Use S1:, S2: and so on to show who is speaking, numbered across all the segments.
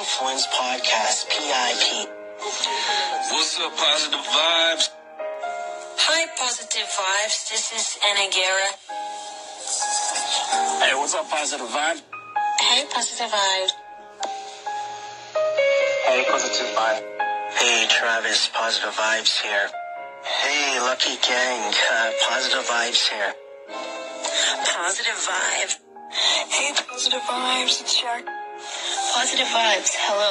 S1: Influence Podcast, PIP.
S2: What's up, positive vibes?
S3: Hi, Positive Vibes. This is Anna Guerra.
S1: Hey, what's up, Positive Vibe?
S3: Hey, Positive Vibes.
S1: Hey, Positive Vibe. Hey, Travis, Positive Vibes here. Hey, Lucky Gang, uh, Positive Vibes here.
S3: Positive Vibes. Hey, Positive Vibes. It's Shark. Positive Vibes. Hello.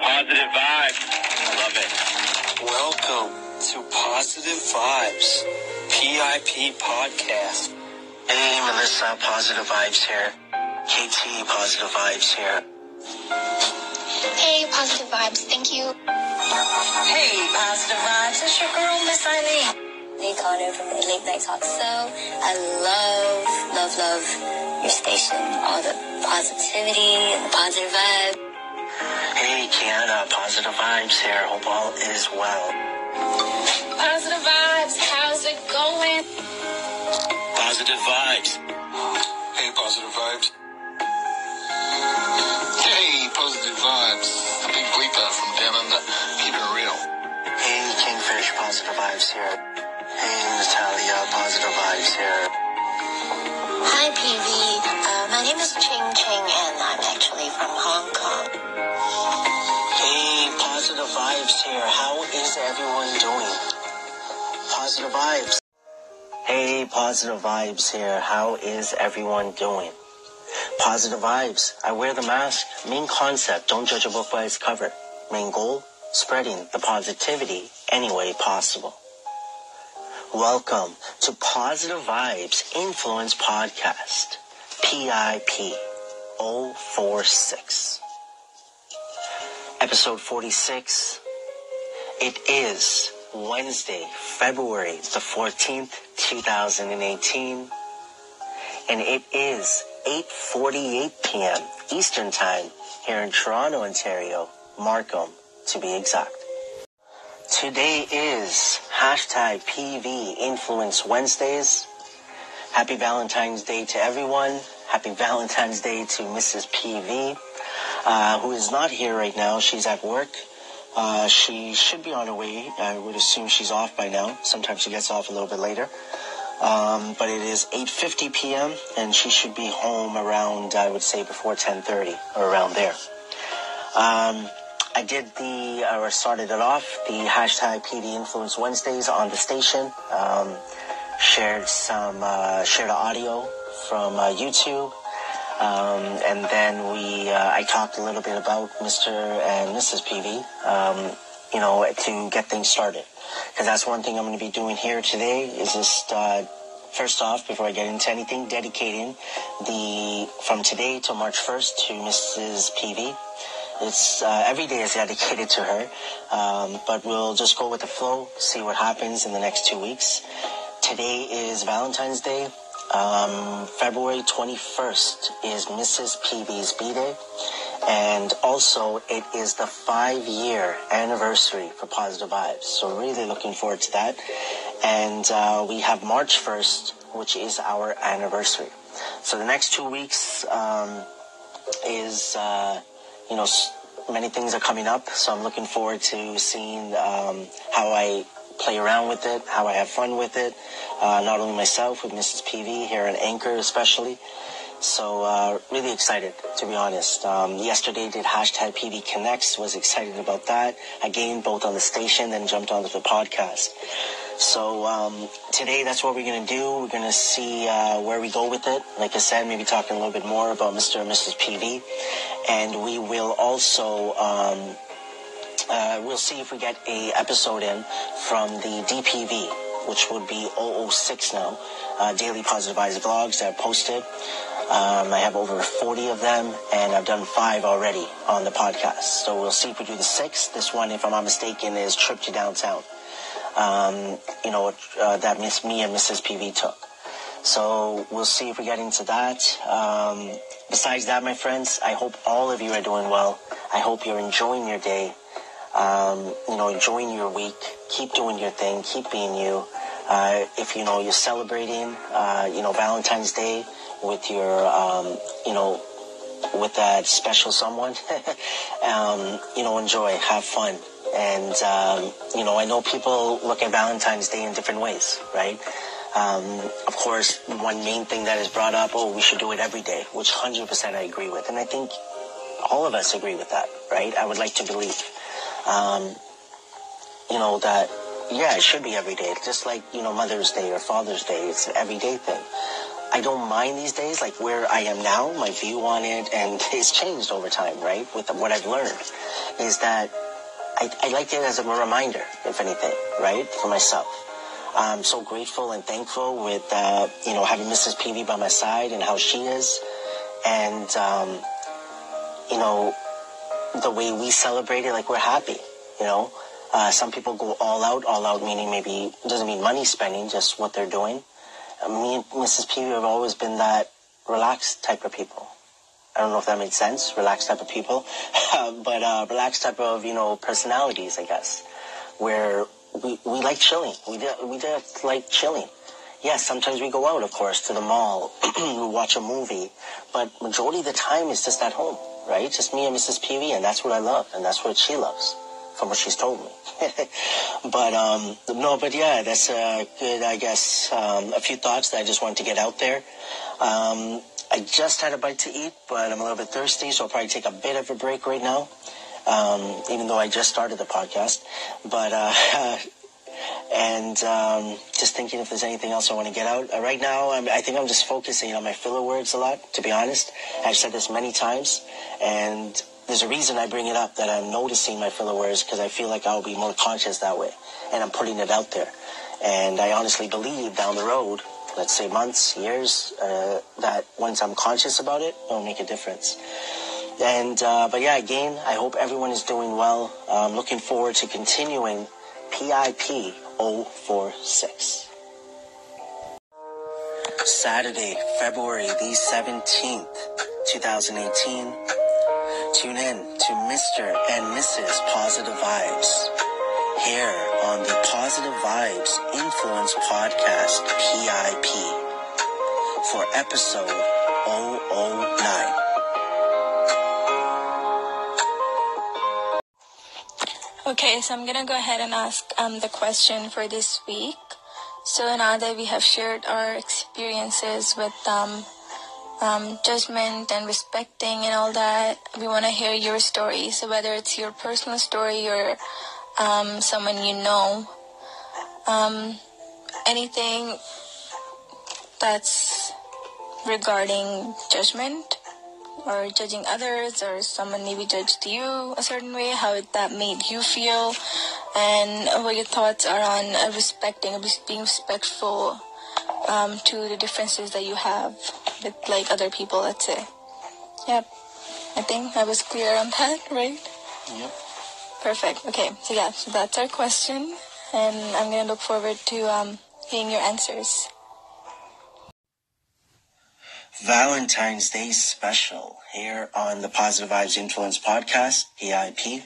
S1: Positive Vibes. Love it.
S2: Welcome to Positive Vibes, PIP Podcast.
S1: Hey, Melissa, Positive Vibes here. KT, Positive Vibes here.
S4: Hey, positive vibes. Thank you.
S3: Hey, Positive Vibes. It's your girl, Miss Eileen.
S5: Lee Carter from the Late Night Talk Show. I love, love, love your station. All the positivity and the positive vibe.
S1: Hey, Kiana, Positive Vibes here. Hope all is well.
S3: Positive Vibes. How's it going?
S2: Positive vibes.
S6: Hey, positive vibes. Hey, positive vibes. Big Bleepa from down under. Keep it real.
S1: Hey, Kingfish, Positive Vibes here. Hey, Natalia, Positive Vibes here.
S4: Hi, PV. Uh, my name is Ching Ching, and I'm actually from Hong Kong.
S1: Hey, Positive Vibes here. How is everyone doing? Positive Vibes. Hey, Positive Vibes here. How is everyone doing? Positive Vibes. I wear the mask. Main concept, don't judge a book by its cover. Main goal, spreading the positivity any way possible. Welcome to Positive Vibes Influence Podcast, PIP 046. Episode 46. It is Wednesday, February the 14th, 2018, and it is 8:48 p.m. Eastern Time here in Toronto, Ontario, Markham to be exact. Today is hashtag PV Influence Wednesdays. Happy Valentine's Day to everyone. Happy Valentine's Day to Mrs. PV, uh, who is not here right now. She's at work. Uh, she should be on her way. I would assume she's off by now. Sometimes she gets off a little bit later. Um, but it is 8.50 p.m. and she should be home around, I would say, before 10.30 or around there. Um, I did the, or started it off, the hashtag PV Influence Wednesdays on the station. Um, shared some, uh, shared audio from uh, YouTube. Um, and then we, uh, I talked a little bit about Mr. and Mrs. PV, um, you know, to get things started. Because that's one thing I'm going to be doing here today is just, uh, first off, before I get into anything, dedicating the, from today till March 1st to Mrs. PV. It's, uh, every day is dedicated to her. Um, but we'll just go with the flow, see what happens in the next two weeks. Today is Valentine's Day. Um, February 21st is Mrs. PV's B-Day. And also, it is the five-year anniversary for Positive Vibes. So really looking forward to that. And uh, we have March 1st, which is our anniversary. So the next two weeks um, is, uh, you know, many things are coming up. So I'm looking forward to seeing um, how I play around with it, how I have fun with it. Uh, not only myself, with Mrs. PV here in Anchor especially. So uh, really excited, to be honest. Um, yesterday did hashtag PV Connects. Was excited about that. Again, both on the station, then jumped onto the podcast. So um, today, that's what we're gonna do. We're gonna see uh, where we go with it. Like I said, maybe talking a little bit more about Mr. and Mrs. PV, and we will also. Um, uh, we'll see if we get a episode in from the DPV, which would be 006 now, uh, Daily Positive Vibes vlogs that I've posted. Um, I have over 40 of them, and I've done five already on the podcast. So we'll see if we do the sixth. This one, if I'm not mistaken, is Trip to Downtown. Um, you know, uh, that Miss me and Mrs. PV took. So we'll see if we get into that. Um, besides that, my friends, I hope all of you are doing well. I hope you're enjoying your day. Um, you know, enjoying your week. Keep doing your thing. Keep being you. Uh, if you know you're celebrating, uh, you know Valentine's Day with your, um, you know, with that special someone, um, you know, enjoy, have fun. And, um, you know, I know people look at Valentine's Day in different ways, right? Um, of course, one main thing that is brought up, oh, we should do it every day, which 100% I agree with. And I think all of us agree with that, right? I would like to believe, um, you know, that, yeah, it should be every day. Just like, you know, Mother's Day or Father's Day, it's an everyday thing. I don't mind these days, like where I am now, my view on it, and it's changed over time, right? With what I've learned, is that I, I like it as a reminder, if anything, right, for myself. I'm so grateful and thankful with, uh, you know, having Mrs. PV by my side and how she is, and um, you know, the way we celebrate it, like we're happy, you know. Uh, some people go all out, all out meaning maybe doesn't mean money spending, just what they're doing. Uh, me and Mrs. PV have always been that relaxed type of people. I don't know if that made sense, relaxed type of people, but uh, relaxed type of you know personalities, I guess, where we, we like chilling. We did, we like chilling. Yes, sometimes we go out, of course, to the mall, we watch a movie, but majority of the time it's just at home, right? Just me and Mrs. PV, and that's what I love, and that's what she loves, from what she's told me. but um, no, but yeah, that's a good, I guess, um, a few thoughts that I just wanted to get out there. Um, I just had a bite to eat, but I'm a little bit thirsty, so I'll probably take a bit of a break right now. Um, even though I just started the podcast, but uh, and um, just thinking if there's anything else I want to get out. Uh, right now, I'm, I think I'm just focusing on my filler words a lot. To be honest, I've said this many times, and there's a reason I bring it up that I'm noticing my filler words because I feel like I'll be more conscious that way, and I'm putting it out there. And I honestly believe down the road, let's say months, years, uh, that once I'm conscious about it, it'll make a difference. And uh, but yeah, again, I hope everyone is doing well. I'm looking forward to continuing PIP 046. Saturday, February the 17th, 2018. Tune in to Mr. and Mrs. Positive Vibes here on the Positive Vibes Influence Podcast, PIP, for episode 009.
S7: Okay, so I'm gonna go ahead and ask um, the question for this week. So now that we have shared our experiences with um, um, judgment and respecting and all that, we want to hear your story. So whether it's your personal story or um, someone you know, um, anything that's regarding judgment or judging others or someone maybe judged you a certain way, how that made you feel, and what your thoughts are on respecting, being respectful um, to the differences that you have with like other people, let's say. Yep. I think I was clear on that, right?
S1: Yep.
S7: Perfect. Okay. So yeah, so that's our question, and I'm gonna look forward to um, hearing your answers.
S1: Valentine's Day special here on the Positive Vibes Influence Podcast, PIP.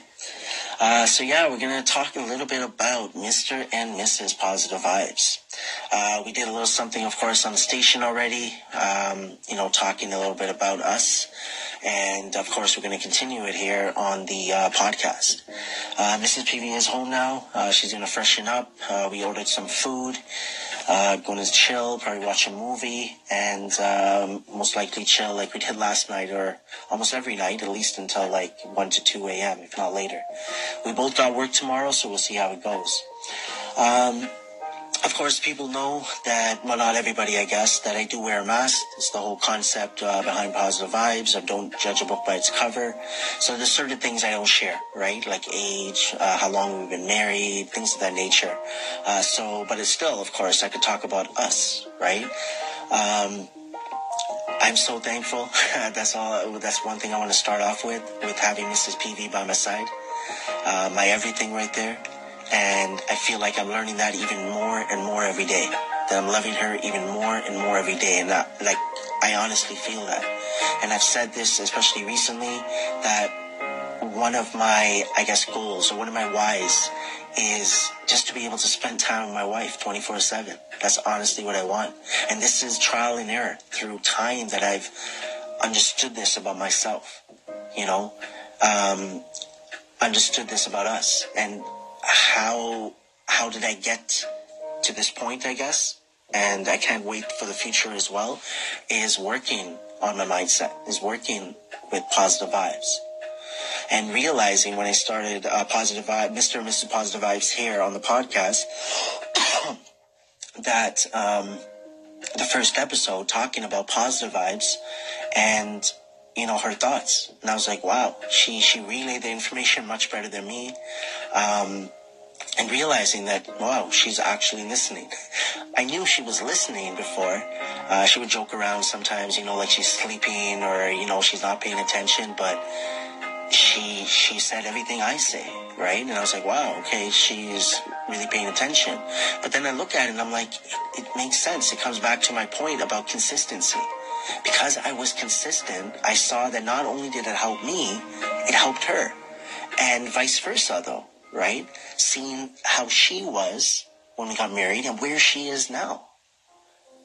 S1: Uh, so yeah, we're gonna talk a little bit about Mr. and Mrs. Positive Vibes. Uh, we did a little something, of course, on the station already. Um, you know, talking a little bit about us, and of course, we're gonna continue it here on the uh, podcast. Uh, Mrs. PV is home now. Uh, she's gonna freshen up. Uh, we ordered some food uh, going to chill, probably watch a movie, and um, most likely chill like we did last night, or almost every night, at least until like 1 to 2 a.m., if not later. We both got work tomorrow, so we'll see how it goes. Um, of course, people know that, well, not everybody, I guess, that I do wear a mask. It's the whole concept uh, behind positive vibes of don't judge a book by its cover. So there's certain things I don't share, right? Like age, uh, how long we've been married, things of that nature. Uh, so, but it's still, of course, I could talk about us, right? Um, I'm so thankful. that's all. That's one thing I want to start off with, with having Mrs. PV by my side. Uh, my everything right there. And I feel like I'm learning that even more and more every day. That I'm loving her even more and more every day. And like, I honestly feel that. And I've said this, especially recently, that one of my, I guess, goals or one of my whys is just to be able to spend time with my wife 24 7. That's honestly what I want. And this is trial and error through time that I've understood this about myself, you know, um, understood this about us, and how how did I get to this point? I guess, and I can't wait for the future as well. Is working on my mindset, is working with positive vibes. And realizing when I started uh, Positive Vibe, Mr. and Mrs. Positive Vibes here on the podcast, that um, the first episode talking about positive vibes and you know her thoughts and i was like wow she she relayed the information much better than me um, and realizing that wow she's actually listening. I knew she was listening before. Uh, she would joke around sometimes you know like she's sleeping or you know she's not paying attention but she she said everything i say right? And i was like wow okay she's really paying attention. But then i look at it and i'm like it, it makes sense. It comes back to my point about consistency. Because I was consistent, I saw that not only did it help me, it helped her. And vice versa, though, right? Seeing how she was when we got married and where she is now.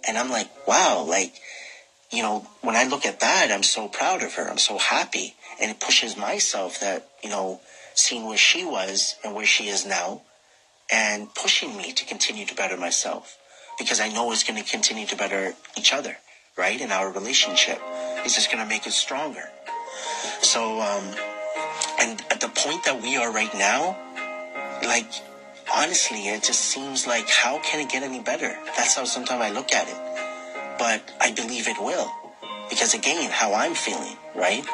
S1: And I'm like, wow, like, you know, when I look at that, I'm so proud of her. I'm so happy. And it pushes myself that, you know, seeing where she was and where she is now and pushing me to continue to better myself because I know it's going to continue to better each other right? In our relationship. It's just going to make it stronger. So, um, and at the point that we are right now, like, honestly, it just seems like, how can it get any better? That's how sometimes I look at it. But I believe it will. Because again, how I'm feeling, right?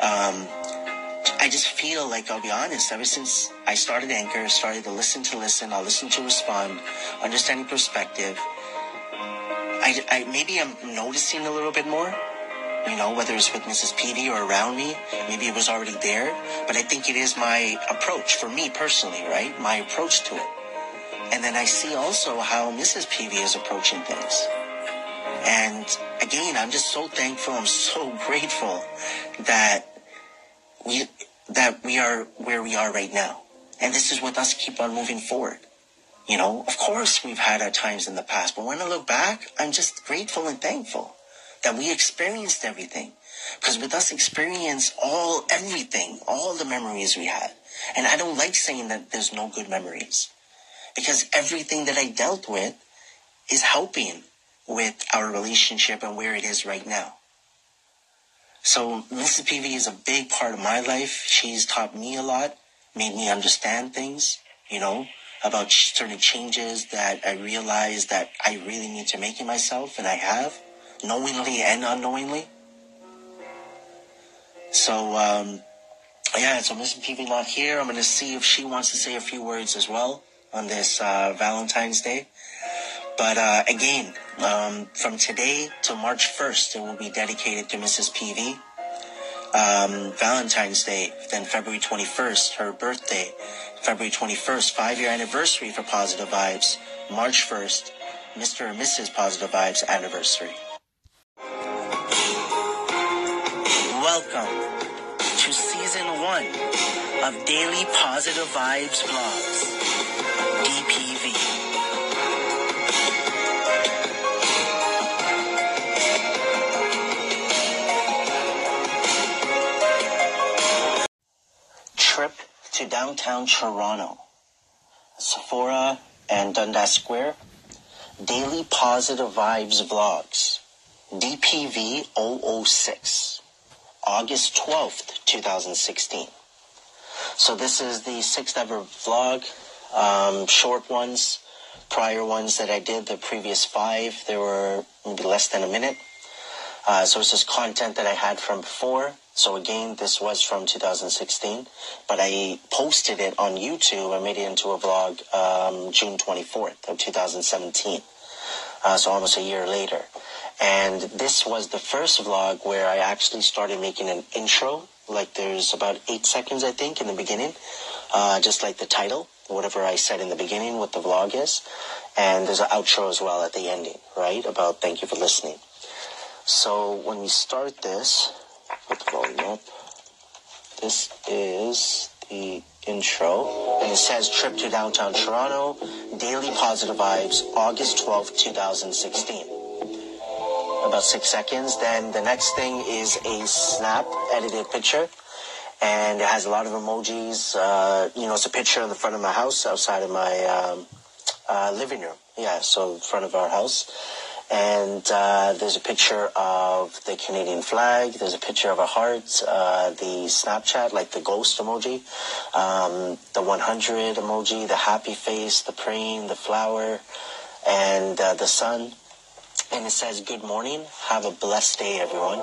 S1: Um, I just feel like I'll be honest. Ever since I started Anchor, started to listen to listen, I'll listen to respond, understanding perspective, I, I maybe I'm noticing a little bit more. You know, whether it's with Mrs. PV or around me, maybe it was already there. But I think it is my approach for me personally, right? My approach to it. And then I see also how Mrs. PV is approaching things. And again, I'm just so thankful. I'm so grateful that we that we are where we are right now. And this is with us keep on moving forward. You know, of course we've had our times in the past, but when I look back, I'm just grateful and thankful that we experienced everything. Because with us experience all everything, all the memories we had. And I don't like saying that there's no good memories. Because everything that I dealt with is helping with our relationship and where it is right now. So Mrs. PV is a big part of my life. She's taught me a lot, made me understand things, you know, about certain changes that I realized that I really need to make in myself, and I have, knowingly and unknowingly. So, um, yeah, so Miss PV not here. I'm going to see if she wants to say a few words as well on this uh, Valentine's Day. But uh, again, um, from today to March 1st, it will be dedicated to Mrs. PV. Um, Valentine's Day, then February 21st, her birthday, February 21st, five year anniversary for Positive Vibes. March 1st, Mr. and Mrs. Positive Vibes anniversary. Welcome to season one of Daily Positive Vibes Vlogs, DPV. Trip to downtown Toronto, Sephora and Dundas Square, Daily Positive Vibes Vlogs, DPV 006, August 12th, 2016. So this is the sixth ever vlog, um, short ones, prior ones that I did, the previous five, they were maybe less than a minute. Uh, so it's just content that I had from before. So again, this was from 2016, but I posted it on YouTube. I made it into a vlog um, June 24th of 2017. Uh, so almost a year later. And this was the first vlog where I actually started making an intro. Like there's about eight seconds, I think, in the beginning. Uh, just like the title, whatever I said in the beginning, what the vlog is. And there's an outro as well at the ending, right? About thank you for listening. So when we start this, put the volume up. This is the intro, and it says Trip to Downtown Toronto, Daily Positive Vibes, August 12th, 2016. About six seconds. Then the next thing is a snap edited picture. And it has a lot of emojis. Uh, you know, it's a picture in the front of my house outside of my um, uh, living room. Yeah, so front of our house. And uh, there's a picture of the Canadian flag. There's a picture of a heart. Uh, the Snapchat, like the ghost emoji. Um, the 100 emoji, the happy face, the praying, the flower, and uh, the sun. And it says, Good morning. Have a blessed day, everyone.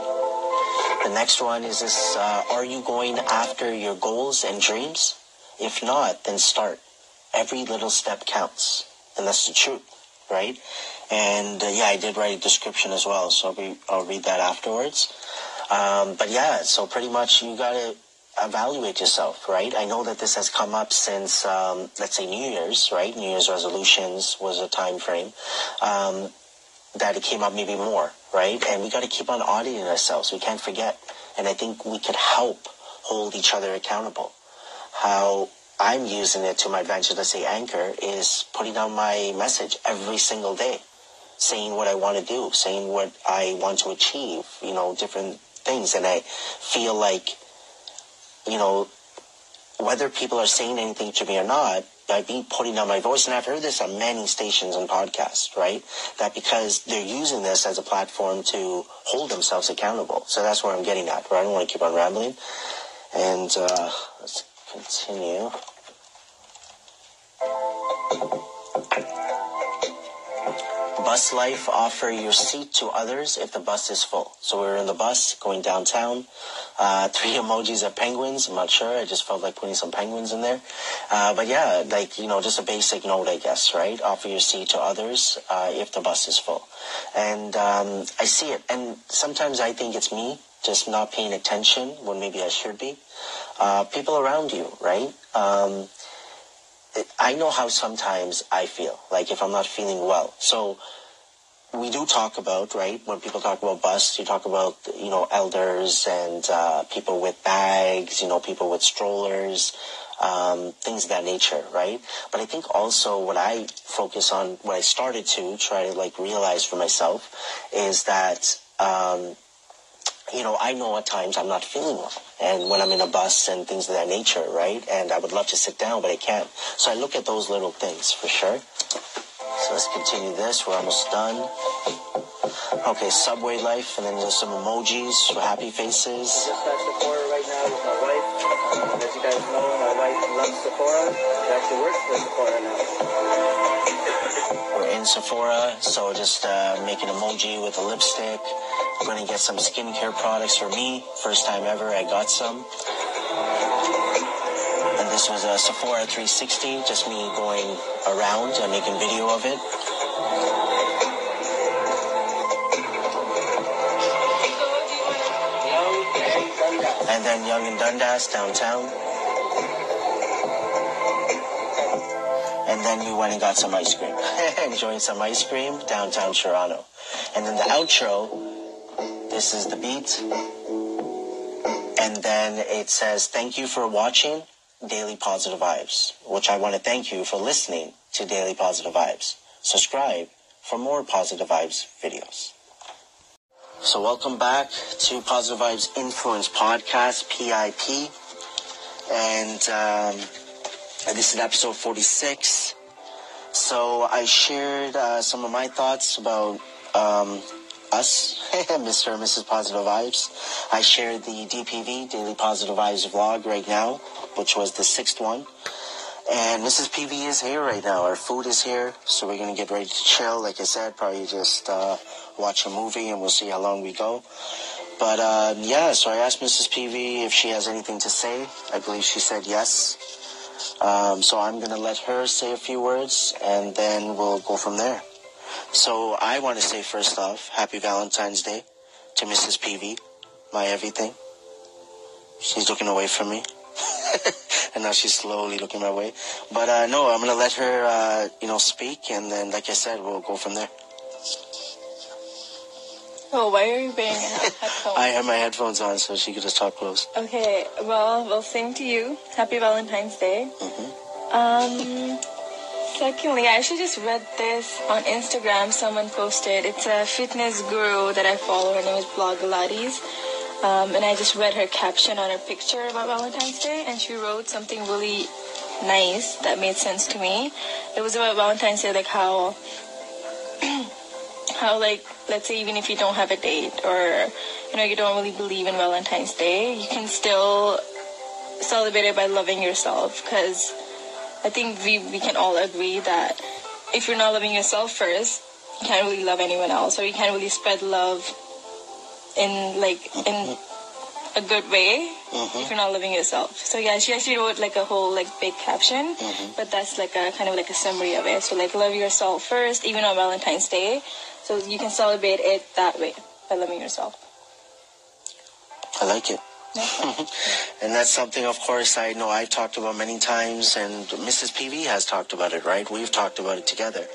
S1: The next one is this uh, Are you going after your goals and dreams? If not, then start. Every little step counts. And that's the truth, right? And uh, yeah, I did write a description as well, so I'll, be, I'll read that afterwards. Um, but yeah, so pretty much you got to evaluate yourself, right? I know that this has come up since, um, let's say, New Year's, right? New Year's resolutions was a time frame. Um, that it came up maybe more, right? And we got to keep on auditing ourselves. We can't forget. And I think we could help hold each other accountable. How I'm using it to my advantage, let's say Anchor, is putting out my message every single day, saying what I want to do, saying what I want to achieve, you know, different things. And I feel like, you know, whether people are saying anything to me or not, by me putting out my voice, and I've heard this on many stations and podcasts, right? That because they're using this as a platform to hold themselves accountable. So that's where I'm getting at, right? I don't want to keep on rambling. And uh, let's continue. Bus life, offer your seat to others if the bus is full. So we were in the bus going downtown. Uh, three emojis of penguins. I'm not sure. I just felt like putting some penguins in there. Uh, but yeah, like, you know, just a basic note, I guess, right? Offer your seat to others uh, if the bus is full. And um, I see it. And sometimes I think it's me just not paying attention when maybe I should be. Uh, people around you, right? Um, I know how sometimes I feel, like if I'm not feeling well. So we do talk about, right, when people talk about bus, you talk about, you know, elders and uh, people with bags, you know, people with strollers, um, things of that nature, right? But I think also what I focus on, what I started to try to like realize for myself is that, um, you know, I know at times I'm not feeling well. And when I'm in a bus and things of that nature, right? And I would love to sit down, but I can't. So I look at those little things for sure. So let's continue this. We're almost done. Okay, subway life, and then there's some emojis for happy faces.
S8: Just at Sephora right now with my wife. Um, as you guys know, my wife loves Sephora. She actually works for Sephora now.
S1: We're in Sephora, so just uh, make an emoji with a lipstick. I'm going to get some skincare products for me. First time ever, I got some. This was a Sephora 360, just me going around and making video of it. And then Yonge and Dundas downtown. And then we went and got some ice cream. Enjoying some ice cream downtown Toronto. And then the outro, this is the beat. And then it says, thank you for watching Daily Positive Vibes, which I want to thank you for listening to Daily Positive Vibes. Subscribe for more Positive Vibes videos. So welcome back to Positive Vibes Influence Podcast, PIP. And, um, this is episode 46. So I shared uh, some of my thoughts about um, us, Mr. and Mrs. Positive Vibes. I shared the DPV, Daily Positive Vibes vlog right now, which was the sixth one. And Mrs. PV is here right now. Our food is here, so we're gonna get ready to chill. Like I said, probably just uh, watch a movie, and we'll see how long we go. But uh, yeah, so I asked Mrs. PV if she has anything to say. I believe she said yes. Um, so I'm gonna let her say a few words, and then we'll go from there. So I want to say first off, Happy Valentine's Day to Mrs. PV, my everything. She's looking away from me. and now she's slowly looking my way. But uh, no, I'm gonna let her, uh, you know, speak, and then, like I said, we'll go from there.
S7: Oh, why are you wearing headphones?
S1: I have my headphones on, so she could just talk close.
S7: Okay, well, well, same to you. Happy Valentine's Day.
S1: hmm
S7: Um, Secondly, I actually just read this on Instagram. Someone posted. It's a fitness guru that I follow. Her name is Blog Blogilates. Um, and I just read her caption on her picture about Valentine's Day, and she wrote something really nice that made sense to me. It was about Valentine's Day, like how, how like, let's say even if you don't have a date or, you know, you don't really believe in Valentine's Day, you can still celebrate it by loving yourself because I think we, we can all agree that if you're not loving yourself first, you can't really love anyone else or you can't really spread love in like in a good way if mm-hmm. you're not loving yourself. So yeah, she actually wrote like a whole like big caption, mm-hmm. but that's like a kind of like a summary of it. So like love yourself first, even on Valentine's Day, so you can celebrate it that way by loving yourself.
S1: I like it. and that's something, of course, I know I've talked about many times, and Mrs. PV has talked about it, right? We've talked about it together.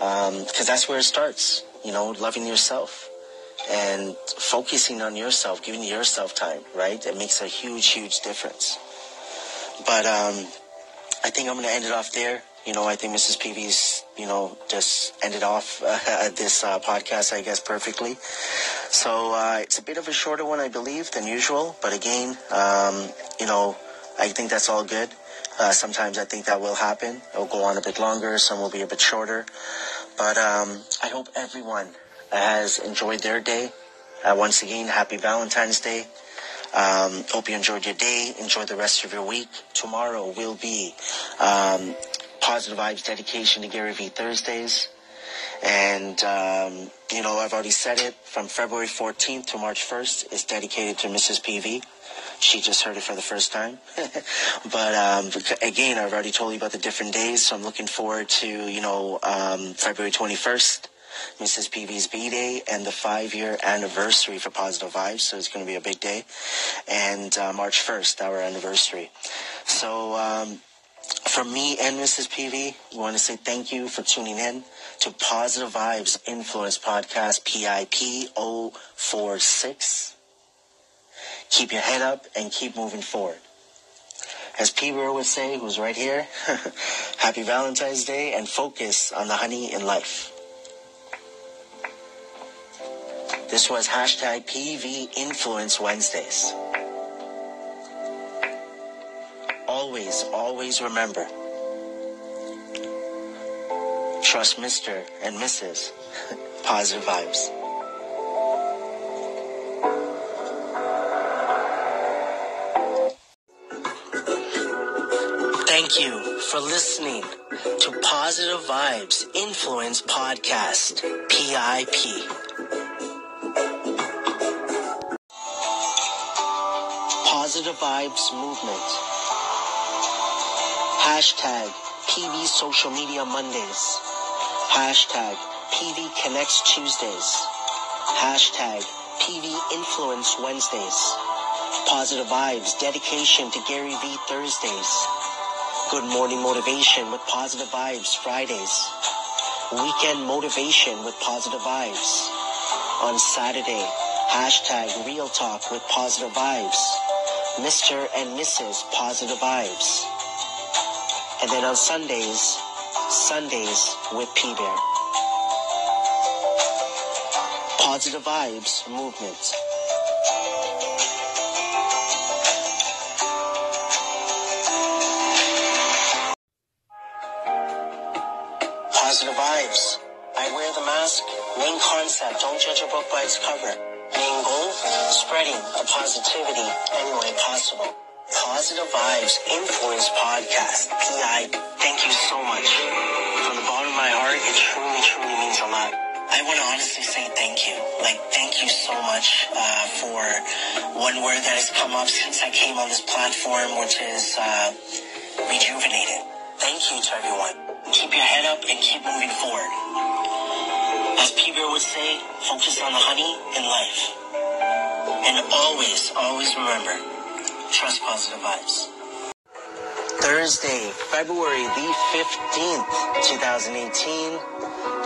S1: Um, because that's where it starts, you know, loving yourself and focusing on yourself, giving yourself time, right? It makes a huge, huge difference. But um, I think I'm going to end it off there. You know, I think Mrs. PV's, you know, just ended off uh, this uh, podcast, I guess, perfectly. So uh, it's a bit of a shorter one, I believe, than usual. But again, um, you know, I think that's all good. Uh, sometimes I think that will happen. It'll go on a bit longer. Some will be a bit shorter. But um, I hope everyone has enjoyed their day. Uh, once again, happy Valentine's Day. Um, hope you enjoyed your day. Enjoy the rest of your week. Tomorrow will be um, Positive Vibes Dedication to Gary V Thursdays. And, um, you know, I've already said it. From February 14th to March 1st is dedicated to Mrs. PV. She just heard it for the first time. but um, again, I've already told you about the different days, so I'm looking forward to, you know, um, February 21st. Mrs. PV's B-Day and the five-year anniversary for Positive Vibes, so it's going to be a big day. And uh, March 1st, our anniversary. So um, me and Mrs. PV, we want to say thank you for tuning in to Positive Vibes Influence Podcast, PIP 046. Keep your head up and keep moving forward. As P. Bear would say, who's right here, happy Valentine's Day and focus on the honey in life. This was hashtag PV Influence Wednesdays. Always, always remember. Trust Mr. and Mrs. Positive Vibes. Thank you for listening to Positive Vibes Influence Podcast, PIP. Positive Vibes Movement. Hashtag PV Social Media Mondays. Hashtag PV Connects Tuesdays. Hashtag PV Influence Wednesdays. Positive Vibes Dedication to Gary V Thursdays. Good Morning Motivation with Positive Vibes Fridays. Weekend Motivation with Positive Vibes. On Saturday, hashtag Real Talk with Positive Vibes. Mr. and Mrs. Positive Vibes. And then on Sundays, Sundays with P Bear. Positive Vibes Movement. Vibes Influence Podcast. PI, thank you so much. From the bottom of my heart, it truly, truly means a lot. I want to honestly say thank you. Like, thank you so much uh, for one word that has come up since I came on this platform, which is uh, rejuvenated. Thank you to everyone. Keep your head up and keep moving forward. As P. Bear would say, focus on the honey in life. And always, always remember, trust positive vibes. Thursday, February the 15th, 2018.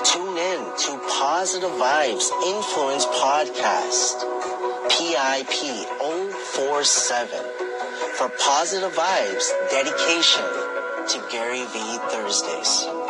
S1: Tune in to Positive Vibes Influence Podcast, PIP 047, for Positive Vibes dedication to Gary V Thursdays.